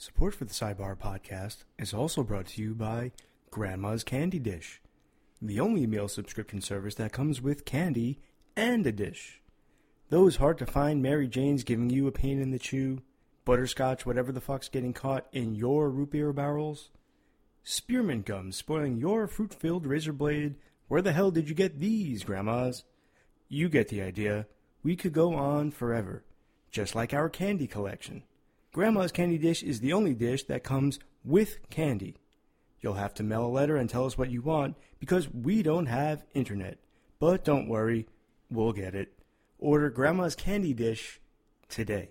Support for the Sidebar podcast is also brought to you by Grandma's Candy Dish, the only meal subscription service that comes with candy and a dish. Those hard to find Mary Janes giving you a pain in the chew, butterscotch, whatever the fuck's getting caught in your root beer barrels, spearmint gum spoiling your fruit filled razor blade. Where the hell did you get these, grandmas? You get the idea. We could go on forever, just like our candy collection. Grandma's Candy Dish is the only dish that comes with candy. You'll have to mail a letter and tell us what you want because we don't have internet. But don't worry, we'll get it. Order Grandma's Candy Dish today.